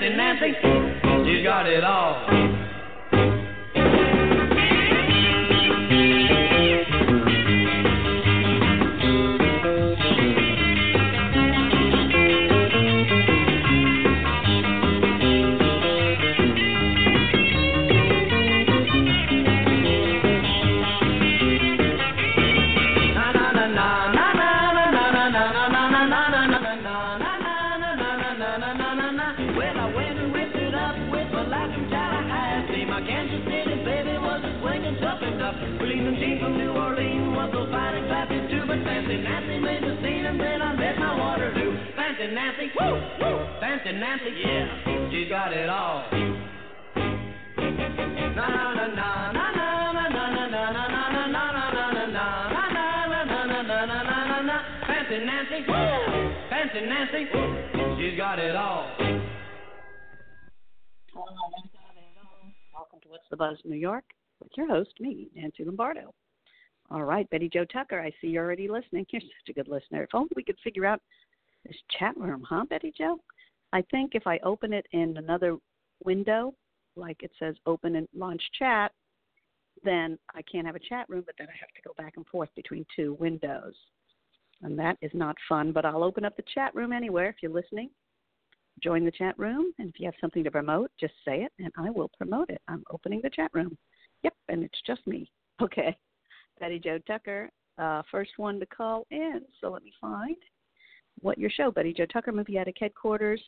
fancy Nancy, she got it all. Your host, me, Nancy Lombardo. All right, Betty Jo Tucker, I see you're already listening. You're such a good listener. If only we could figure out this chat room, huh, Betty Jo? I think if I open it in another window, like it says open and launch chat, then I can't have a chat room, but then I have to go back and forth between two windows. And that is not fun, but I'll open up the chat room anywhere if you're listening. Join the chat room, and if you have something to promote, just say it, and I will promote it. I'm opening the chat room. Yep, and it's just me. Okay. Betty Jo Tucker, uh, first one to call in. So let me find what your show, Betty Jo Tucker, Movie Addict Headquarters,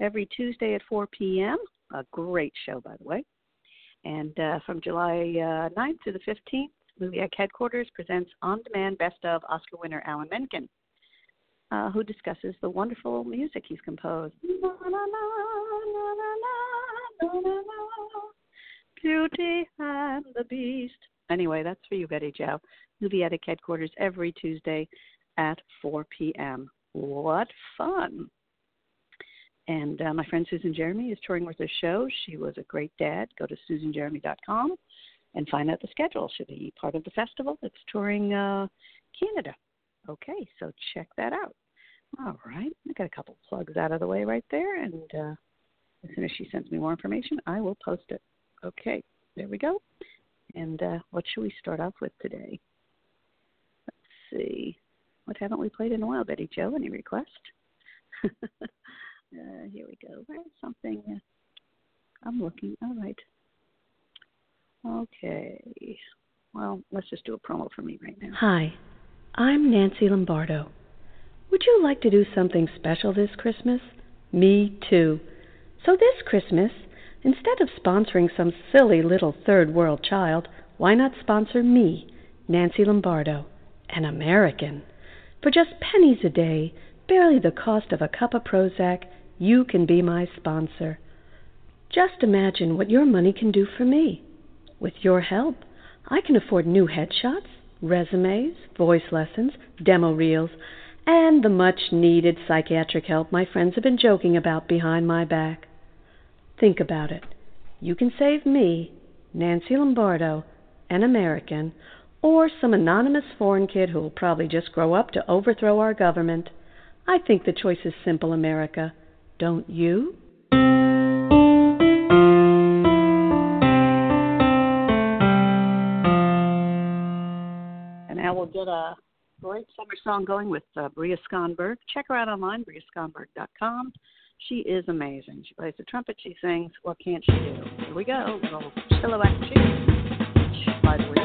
every Tuesday at 4 p.m. A great show, by the way. And uh, from July uh, 9th to the 15th, Movie Addict Headquarters presents On Demand Best of Oscar winner Alan Menken, uh, who discusses the wonderful music he's composed. Na, na, na, Beauty and the Beast. Anyway, that's for you, Betty Jo. Addict Headquarters every Tuesday at 4 p.m. What fun! And uh, my friend Susan Jeremy is touring with her show. She was a great dad. Go to susanjeremy.com and find out the schedule. She'll be part of the festival. It's touring uh, Canada. Okay, so check that out. All right, I got a couple plugs out of the way right there, and uh, as soon as she sends me more information, I will post it. Okay, there we go. And uh, what should we start off with today? Let's see. What haven't we played in a while, Betty Jo? Any request? uh, here we go. Where's something? I'm looking. All right. Okay. Well, let's just do a promo for me right now. Hi, I'm Nancy Lombardo. Would you like to do something special this Christmas? Me too. So this Christmas, instead of sponsoring some silly little third world child, why not sponsor me, Nancy Lombardo, an American? For just pennies a day, barely the cost of a cup of Prozac, you can be my sponsor. Just imagine what your money can do for me. With your help, I can afford new headshots, resumes, voice lessons, demo reels, and the much needed psychiatric help my friends have been joking about behind my back. Think about it. You can save me, Nancy Lombardo, an American, or some anonymous foreign kid who'll probably just grow up to overthrow our government. I think the choice is simple, America. Don't you? And now we'll get a great summer song going with uh, Bria Skonberg. Check her out online, briaskonberg.com. She is amazing. She plays the trumpet, she sings. What can't she do? Here we go. Little silhouette. By the way,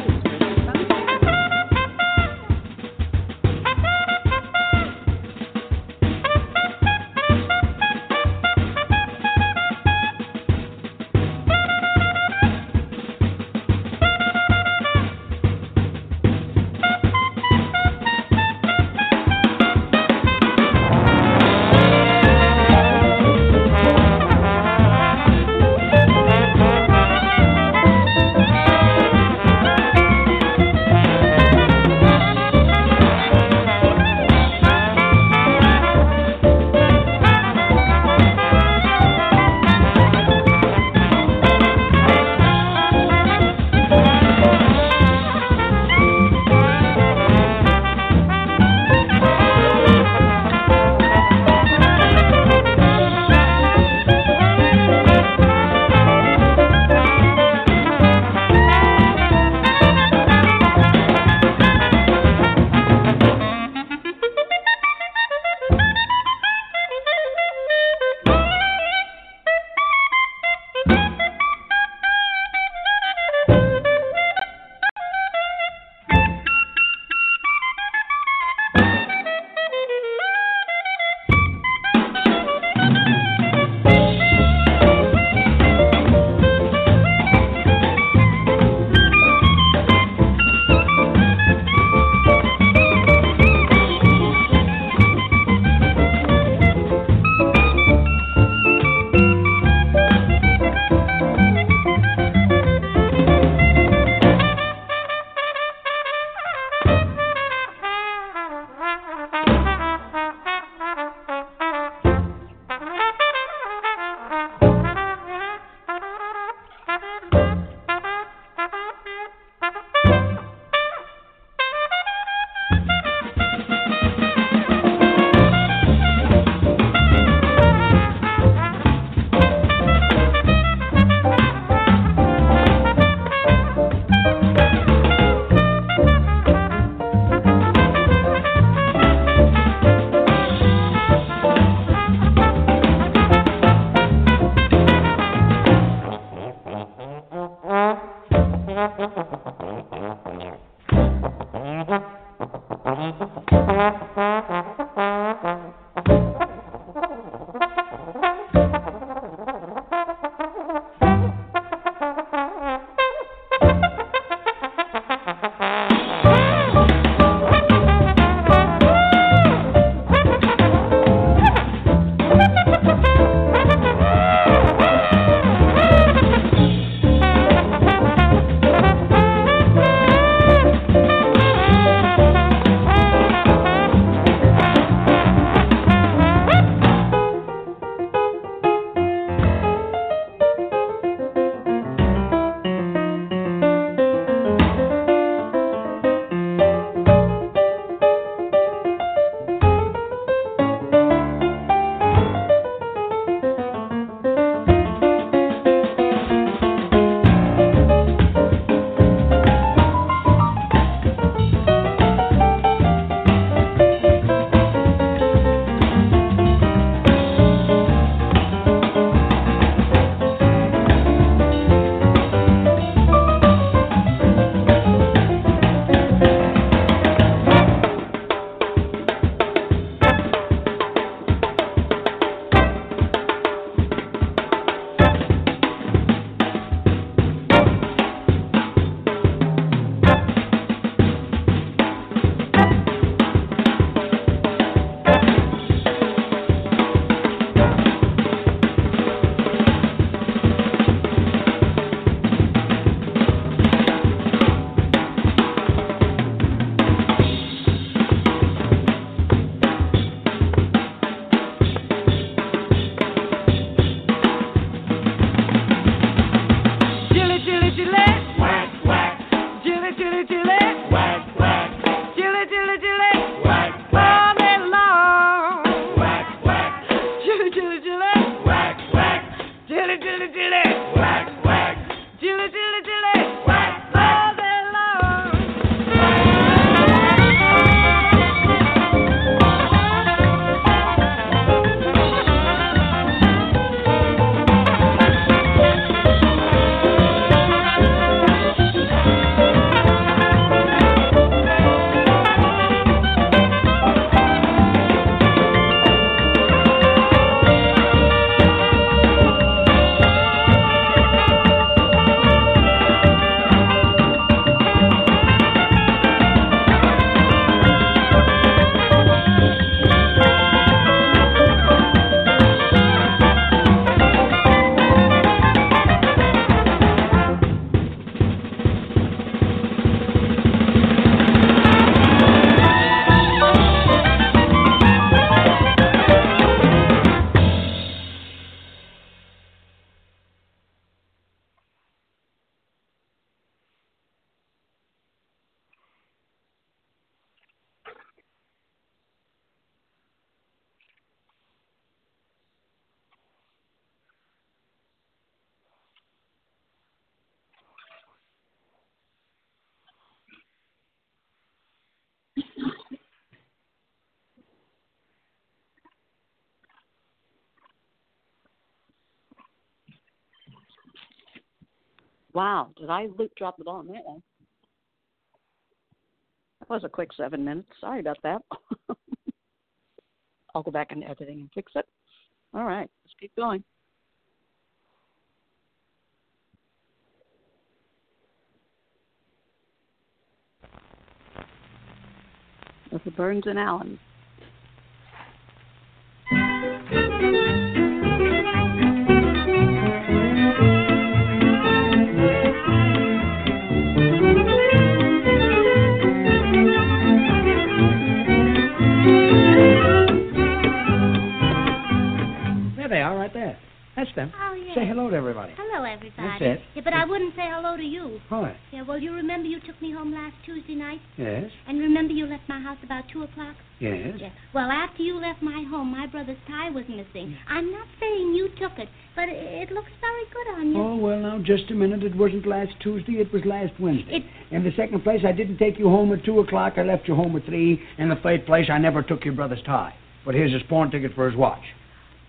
Wow, did I loop drop the ball on that one? That was a quick seven minutes. Sorry about that. I'll go back in editing and fix it. All right, let's keep going. With the Burns and Allen. To you. What? Yeah, well, you remember you took me home last Tuesday night? Yes. And remember you left my house about 2 o'clock? Yes. Yeah. Well, after you left my home, my brother's tie was missing. Mm. I'm not saying you took it, but it, it looks very good on you. Oh, well, now, just a minute. It wasn't last Tuesday. It was last Wednesday. It, In the second place, I didn't take you home at 2 o'clock. I left you home at 3. In the third place, I never took your brother's tie. But here's his pawn ticket for his watch.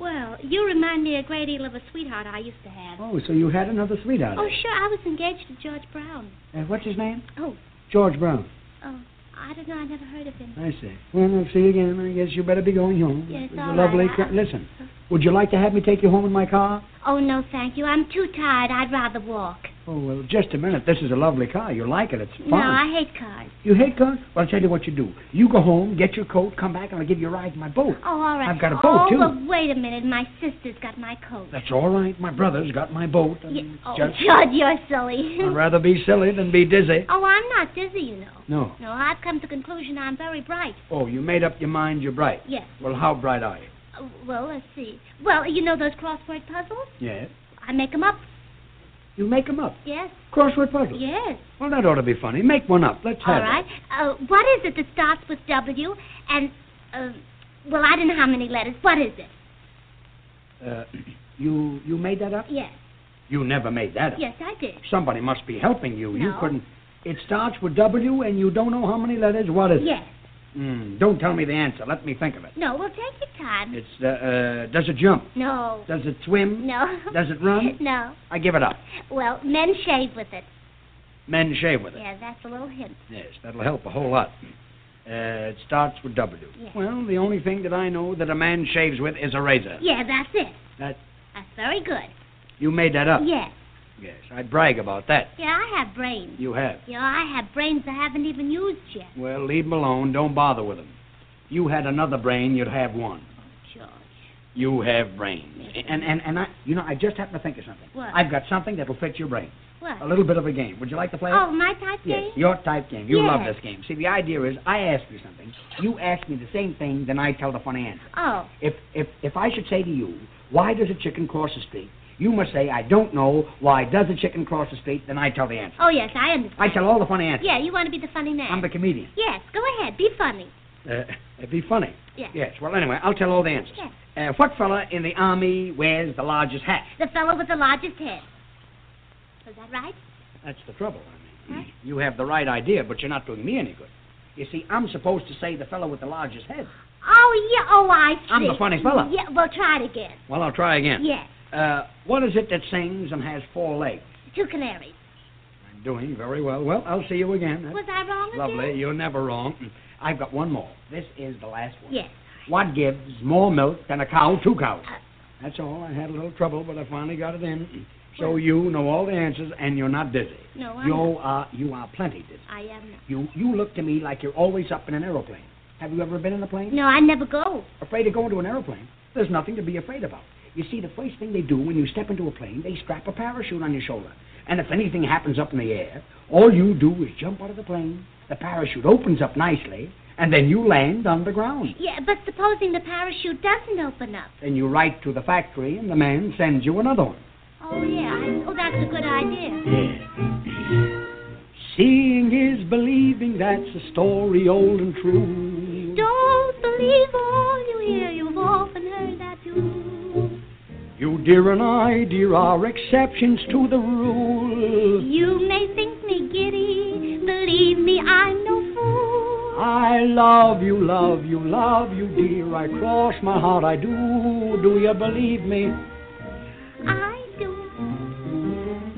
Well, you remind me a great deal of a sweetheart I used to have. Oh, so you had another sweetheart. Oh, sure, I was engaged to George Brown. Uh, what's his name? Oh, George Brown. oh, I don't know, I never heard of him. I see. Well, I'll see you again. I guess you better be going home. Yes, all lovely. right. ca- Listen, would you like to have me take you home in my car? Oh, no, thank you. I'm too tired. I'd rather walk. Oh, well, just a minute. This is a lovely car. You'll like it. It's fun. No, I hate cars. You hate cars? Well, I'll tell you what you do. You go home, get your coat, come back, and I'll give you a ride in my boat. Oh, all right. I've got a boat, oh, too. well, wait a minute. My sister's got my coat. That's all right. My brother's got my boat. it's Oh, just, Jud, you're silly. I'd rather be silly than be dizzy. oh, I'm not dizzy, you know. No. No, I've come to the conclusion I'm very bright. Oh, you made up your mind you're bright. Yes. Well, how bright are you? Uh, well, let's see. Well, you know those crossword puzzles? Yes. I make 'em up. You make them up. Yes. Crossword puzzles. Yes. Well, that ought to be funny. Make one up. Let's have All right. Uh, what is it that starts with W and, uh, well, I don't know how many letters. What is it? Uh, you you made that up? Yes. You never made that up. Yes, I did. Somebody must be helping you. You couldn't. It starts with W, and you don't know how many letters. What is it? Yes. it? Mm, don't tell me the answer. Let me think of it. No, well, take your time. It's uh, uh, does it jump? No. Does it swim? No. Does it run? No. I give it up. Well, men shave with it. Men shave with it. Yeah, that's a little hint. Yes, that'll help a whole lot. Uh, it starts with W. Well, the only thing that I know that a man shaves with is a razor. Yeah, that's it. That That's very good. you made that up. Yes. Yes, I brag about that. Yeah, I have brains. You have. Yeah, I have brains I haven't even used yet. Well, leave 'em alone. Don't bother with 'em. You had another brain, you'd have one. Oh, George. You have brains. And and and I, you know, I just happened to think of something. What? I've got something that'll fit your brain. What? A little bit of a game. Would you like to play it? Oh, my type Yes, game? your type game. You love this game. See, the idea is I ask you something, you ask me the same thing, then I tell the funny answer. Oh, If if if I should say to you, why does a chicken cross the street? You must say, I don't know. Why does a chicken cross the street? Then I tell the answer. oh yes, I understand. I tell all the funny answers. Yeah, you want to be the funny man? I'm the comedian. Yes, go ahead, be funny. Uh, be funny. Yes. Yes. Well, anyway, I'll tell all the answers. Yes. Uh, what fella in the army wears the largest hat? The fellow with the largest head. Is that right? That's the trouble. I mean, you have the right idea, but you're not doing me any good. You see, I'm supposed to say the fellow with the largest head. Oh, yeah. Oh, I see. I'm the funny fella. Yeah, well, try it again. Well, I'll try again. Yes. Uh, what is it that sings and has four legs? Two canaries. I'm doing very well. Well, I'll see you again. That's Was I wrong lovely. again? You're never wrong. I've got one more. This is the last one. Yes. What gives more milk than a cow, two cows? Uh, That's all. I had a little trouble, but I finally got it in. So you know all the answers, and you're not dizzy. No, I'm You not. are you are plenty dizzy. I am not. You you look to me like you're always up in an aeroplane. Have you ever been in a plane? No, I never go. Afraid to go into an aeroplane? There's nothing to be afraid about. You see, the first thing they do when you step into a plane, they strap a parachute on your shoulder. And if anything happens up in the air, all you do is jump out of the plane, the parachute opens up nicely, and then you land on the ground. Yeah, but supposing the parachute doesn't open up. Then you write to the factory, and the man sends you another one. Oh, yeah. I, oh, that's a good idea. Yeah. Seeing is believing, that's a story old and true. Don't believe all you hear. You've often heard. You, dear, and I, dear, are exceptions to the rule. You may think me giddy. Believe me, I'm no fool. I love you, love you, love you, dear. I cross my heart, I do. Do you believe me? I do.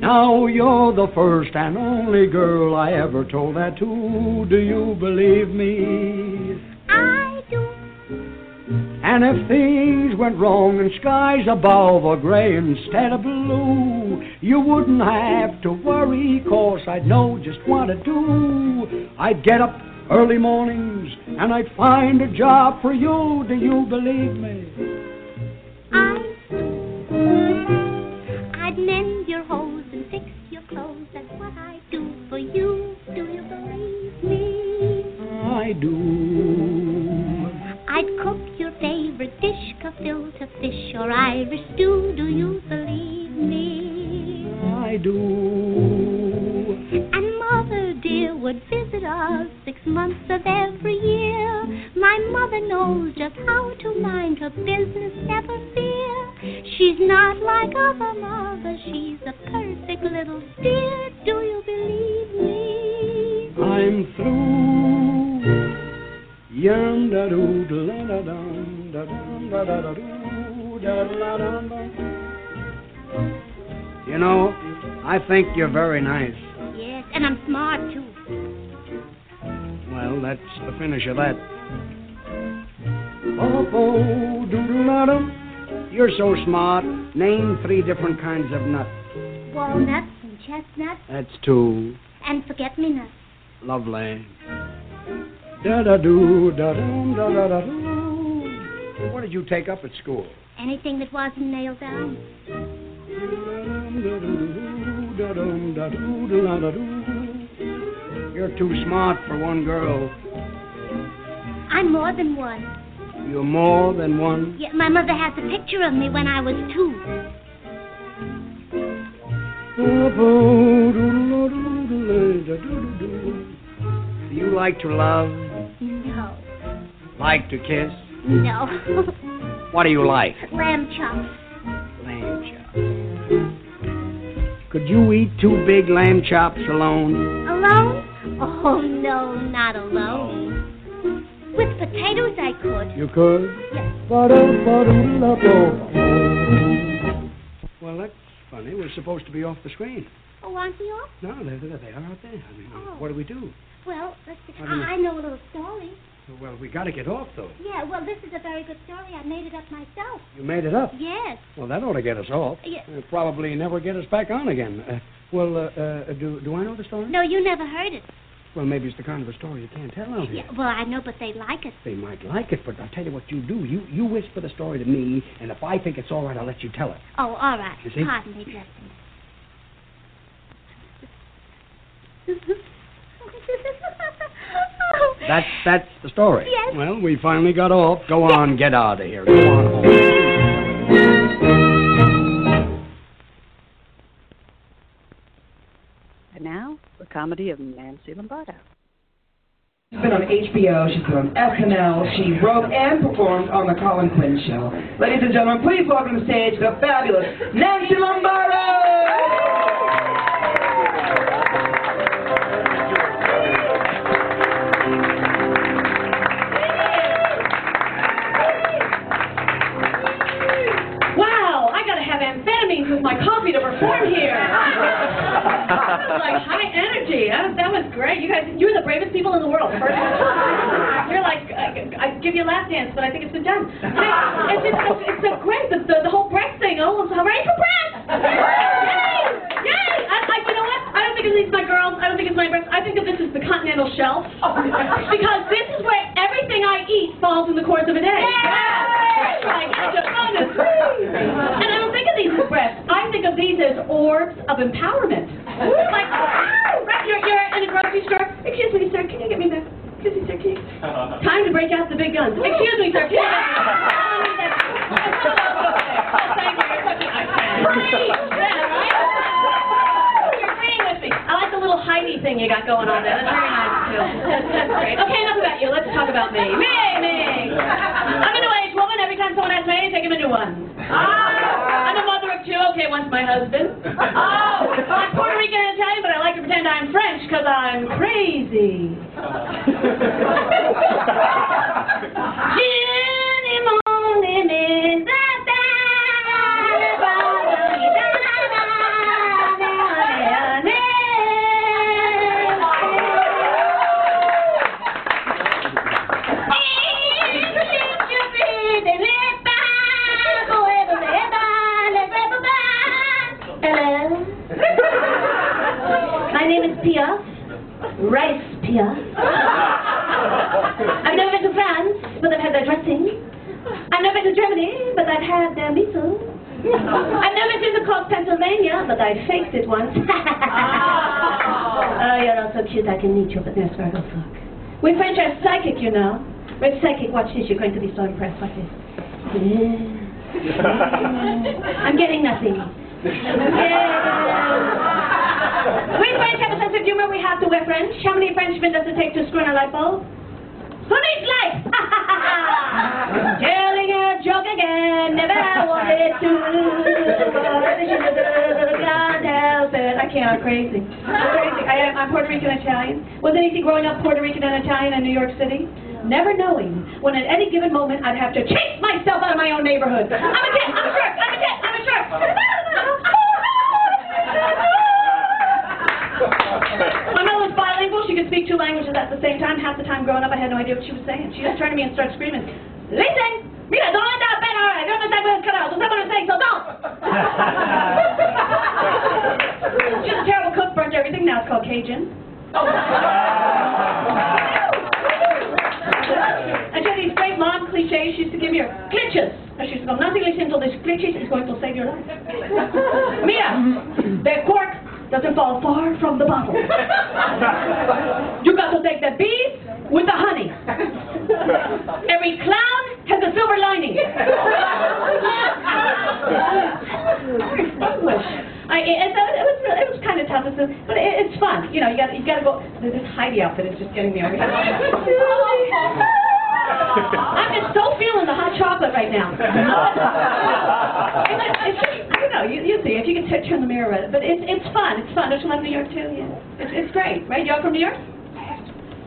Now you're the first and only girl I ever told that to. Do you believe me? I do. And if things went wrong and skies above are gray instead of blue, you wouldn't have to worry, cause I'd know just what to do. I'd get up early mornings and I'd find a job for you. Do you believe me? I I'd mend your hose and fix your clothes. That's what I do for you. Do you believe me? I do. I'd cook favorite dish, gefilte fish or Irish stew. Do you believe me? I do. And mother dear would visit us six months of every year. My mother knows just how to mind her business, never fear. She's not like other mothers, she's a perfect little dear. Do you believe me? I'm through. Yum da doo da da da dum da dum da da da doo da da da dum. You know, I think you're very nice. Yes, and I'm smart too. Well, that's the finish of that. Oh, oh, doodle da. You're so smart. Name three different kinds of nuts. Walnuts and chestnuts That's two. and forget me nots. Lovely. Da da doo da da da da doo. What did you take up at school? Anything that wasn't nailed down. You're too smart for one girl. I'm more than one. You're more than one. Yeah, my mother has a picture of me when I was two. Do you like to love? No. Like to kiss? No. What do you like? Lamb chops. Lamb chops. Could you eat two big lamb chops alone? Alone? Oh, no, not alone. With potatoes, I could. You could? Yes. Well, that's funny. We're supposed to be off the screen. Oh, aren't we off? No, there, there they are out there. I mean, Oh. what do we do? Well, let's. I. I, I know a little story. Well, we got to get off, though. Yeah, well, this is a very good story. I made it up myself. You made it up. Yes. Well, that ought to get us off. Yeah. Uh, probably never get us back on again. Uh, well, uh, uh, do do I know the story? No, you never heard it. Well, maybe it's the kind of a story you can't tell out here. Yeah, well, I know, but they like it. They might like it, but I'll tell you what you do. You you whisper the story to me, and if I think it's all right, I'll let you tell it. Oh, all right. You see? Pardon me, Blessing. That's that's the story. Yes. Well, we finally got off. Go on, get out of here. Go on home. And now, the comedy of Nancy Lombardo. She's been on HBO, she's been on SNL, she wrote and performed on The Colin Quinn Show. Ladies and gentlemen, please welcome to the stage the fabulous Nancy Lombardo! Perform here. like high energy. That was, that was great. You guys, you're the bravest people in the world. First. You're like, I, I give you a lap dance, but I think it's been done. It's, it's, it's, it's so great. The, the, the whole breast thing. Oh, I'm ready for breast. Yay! Yay! I, I, you know what? I don't think it's my girls. I don't think it's my breast. I think that this is the continental shelf because this is where everything I eat falls in the course of a day. That's right. That's a bonus. And I don't think of these as breasts. I think of these as orbs of empowerment. Like, right, you're, you're in a grocery store. Excuse me, sir, can you get me that? Excuse me, sir, can you? Time to break out the big guns. Excuse me, sir, can you get me that? Thank you. You're such a Great. Yeah, right? You're agreeing with me. I like the little Heidi thing you got going on there. That's very nice, too. That's, great. Okay, enough about you. Let's talk about me. Me, me. I'm a new-age woman. Every time someone asks me, I take him a new one. I'm a mother of two. Okay, one's my husband. Oh, I'm Puerto Rican and Italian, but I like to pretend I'm French because I'm crazy. it once. oh, you're all so cute, I can meet you, but there's where I go fuck. We French are psychic, you know. We're psychic. Watch this, you're going to be so impressed. Watch this. I'm getting nothing. Yeah. We French have a sense of humor. We have to. We're French. How many Frenchmen does it take to screw in a light bulb? Who needs light? Telling a joke again. Never wanted to. God help it. I can't. I'm crazy. I'm crazy. I, I'm Puerto Rican Italian. Was easy growing up Puerto Rican and Italian in New York City? Never knowing when at any given moment I'd have to chase myself out of my own neighborhood. I'm a tit. I'm a shark. I'm a tit. I'm a shark. My mother was bilingual. She could speak two languages at the same time. Half the time growing up, I had no idea what she was saying. She just turned to me and started screaming, Listen! Mira, don't end up better. I don't understand what it's cut out. Don't what I'm saying, so don't! She's a terrible cook, burnt everything. Now it's called Cajun. And she had these great long cliches. She used to give me her glitches. And she used to go, nothing listen to these glitches is going to save your life. Mia, the cork doesn't fall far from the bottle. You got to take the bees with the honey. Every clown has a silver lining. English. I, it, it, it was really, it was kind of tough, but it, it's fun. You know, you got you got to go. This Heidi outfit is just getting me over here. I'm just so feeling the hot chocolate right now. And it- it's just, I don't know, you, you see, if you can t- turn the mirror at it. But it's, it's fun, it's fun. Don't you love New York too? Yeah. It's, it's great, right? Y'all from New York?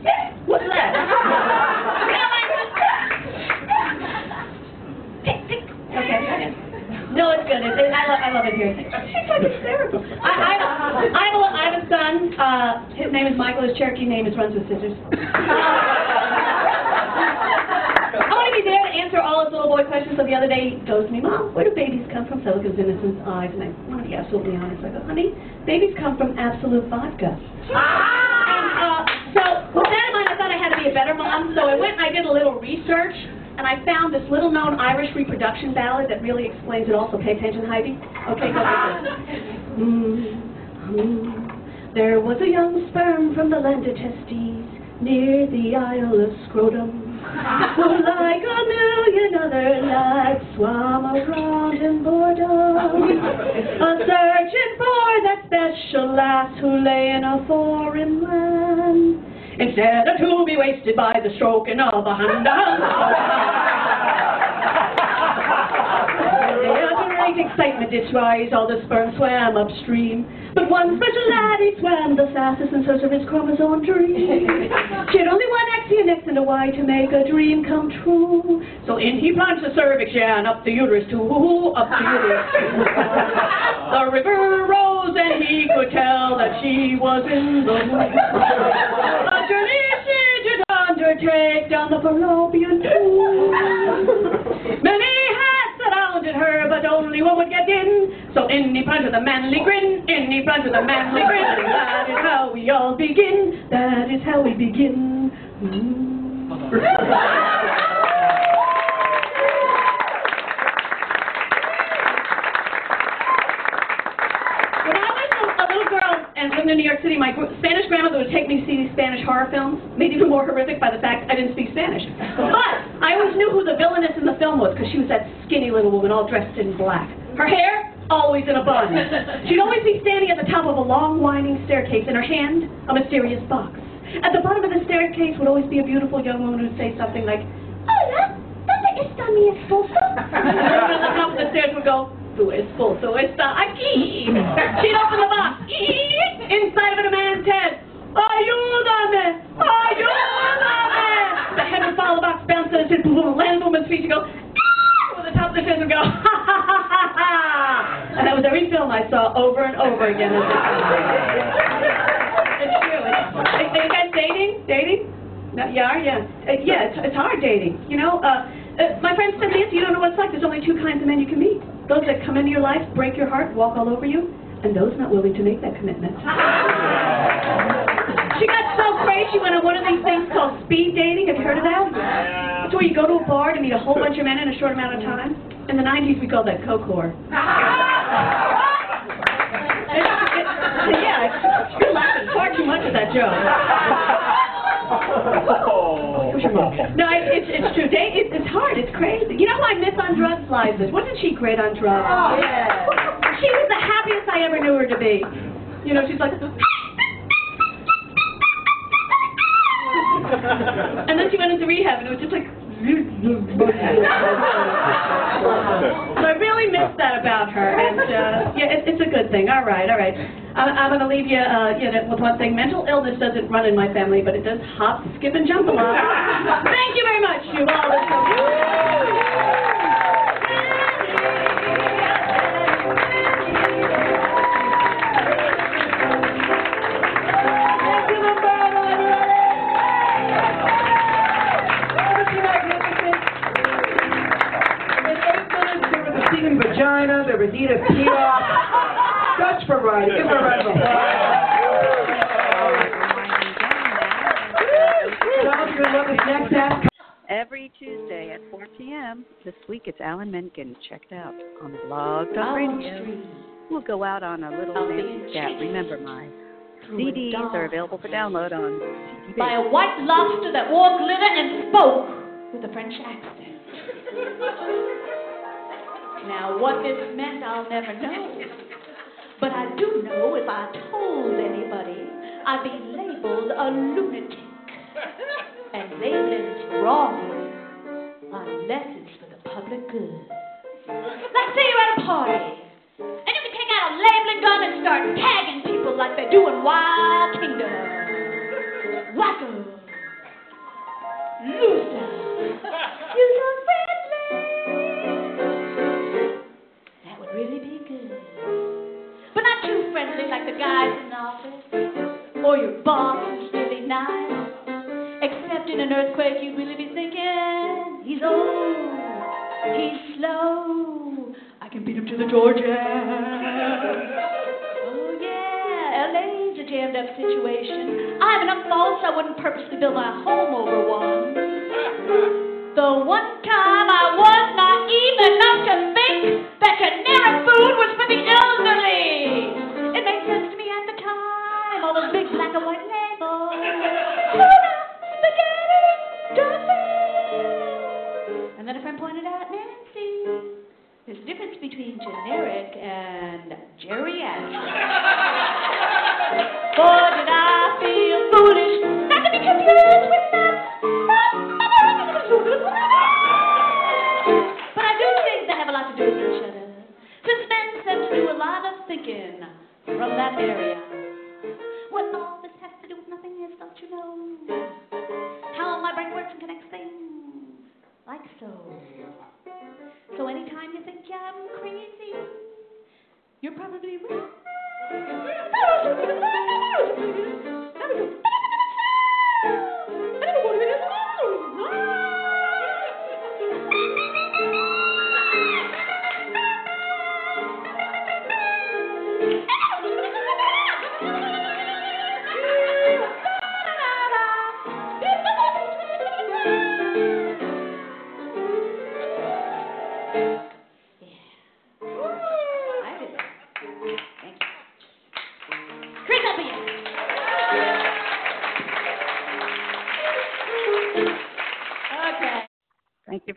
Yeah. What's that? No, it's good. It, it, I, love, I love it here. She's like hysterical. I, I, I, have a, I have a son. Uh, his name is Michael. His Cherokee name is Runs with Scissors. I want to be there to answer all his little boy questions. So the other day he goes to me, Mom, where do babies come from? So I look at his innocent eyes and I want to be absolutely honest. I go, honey, babies come from absolute vodka. And, uh, so with that in mind, I thought I had to be a better mom. So I went and I did a little research. And I found this little known Irish reproduction ballad that really explains it all. So pay attention, Heidi. Okay, go like this. Mm, mm. There was a young sperm from the land of Testes near the Isle of Scrotum. Who, like a million other lads, swam around in boredom, a searching for that special lass who lay in a foreign land. Instead of to be wasted by the stroking of a. The great excitement did rise, all the sperm swam upstream. But one special laddie swam the fastest in search of his chromosome dream. she had only one X and X and a Y to make a dream come true. So in he plunged the cervix, yeah, and up the uterus too, up the uterus. the river rose and he could tell that she was in the mood. A journey she did undertake down the fallopian tube. Many had surrounded her, but only one would get in. So in he with a manly grin, in he with a manly grin. That is how we all begin, that is how we begin. When hmm I was a, a little girl in New York City, my Spanish grandmother would take me to see Spanish horror films, made even more horrific by the fact I didn't speak Spanish. But I always knew who the villainess in the film was because she was that skinny little woman all dressed in black. Her hair, always in a bun. She'd always be standing at the top of a long, winding staircase, in her hand, a mysterious box. At the bottom of the staircase would always be a beautiful young woman who'd say something like, Hola, ¿dónde está mi esposo? And at the top of the stairs would go, Tu esposo está aquí. She'd open the box. Inside of a man's head. Ayúdame! Ayúdame! The head would fall, box bounce, and it would land the woman's feet. She'd go, "Ah!" The top of the stairs would go, ha ha ha ha ha! And that was every film I saw over and over again. It's true. It's, are you guys dating? Dating? No, you are? Yeah. Uh, yeah, it's, it's hard dating. You know, uh, uh, my friend said, Nancy, you don't know what it's like. There's only two kinds of men you can meet. Those that come into your life, break your heart, walk all over you, and those not willing to make that commitment. She got so crazy, she went on one of these things called speed dating. Have you heard of that? It's where you go to a bar to meet a whole bunch of men in a short amount of time. In the 90s, we called that coke whore. It- it- yeah, you're laughing far too much at that joke. Oh. No, it, it's it's true. Date, it, it's hard. It's crazy. You know who I miss on drugs, Liza? Wasn't she great on drugs? Oh, yeah. She was the happiest I ever knew her to be. You know, she's like. and then she went into rehab, and it was just like. so I really miss that about her, and uh, yeah, it, it's a good thing. All right, all right. I'm, I'm going to leave you, uh, you know, with one thing. Mental illness doesn't run in my family, but it does hop, skip, and jump a lot. Thank you very much, you all. Vagina, there was Edith Piaf. Such variety. Give her a round of applause. Charles, you're gonna love this next act. Every Tuesday at 4 p.m. This week it's Alan Menken. Check it out on the blog Talk Radio. We'll go out on a little fancy chat. Remember, my CDs are available for download on CD By a white lobster that wore glitter and spoke with a French accent. now, what this meant, I'll never know. But I do know if I told anybody, I'd be labeled a lunatic. And labeling's wrong unless it's for the public good. Let's say you're at a party, and you can take out a labeling gun and start tagging people like they do in Wild Kingdom. Wacko. Loser. You so friendly like the guys in the office. Or your boss who's really nice. Except in an earthquake, you'd really be thinking, he's old, he's slow. I can beat him to the Georgia. Oh, yeah, LA's a jammed up situation. I have enough faults I wouldn't purposely build my home over one. The one time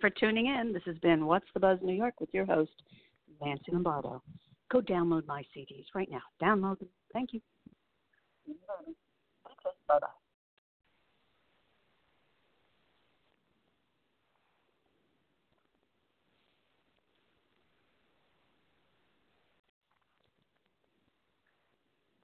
for tuning in. This has been What's the Buzz New York with your host, Nancy Lombardo. Go download my CDs right now. Download them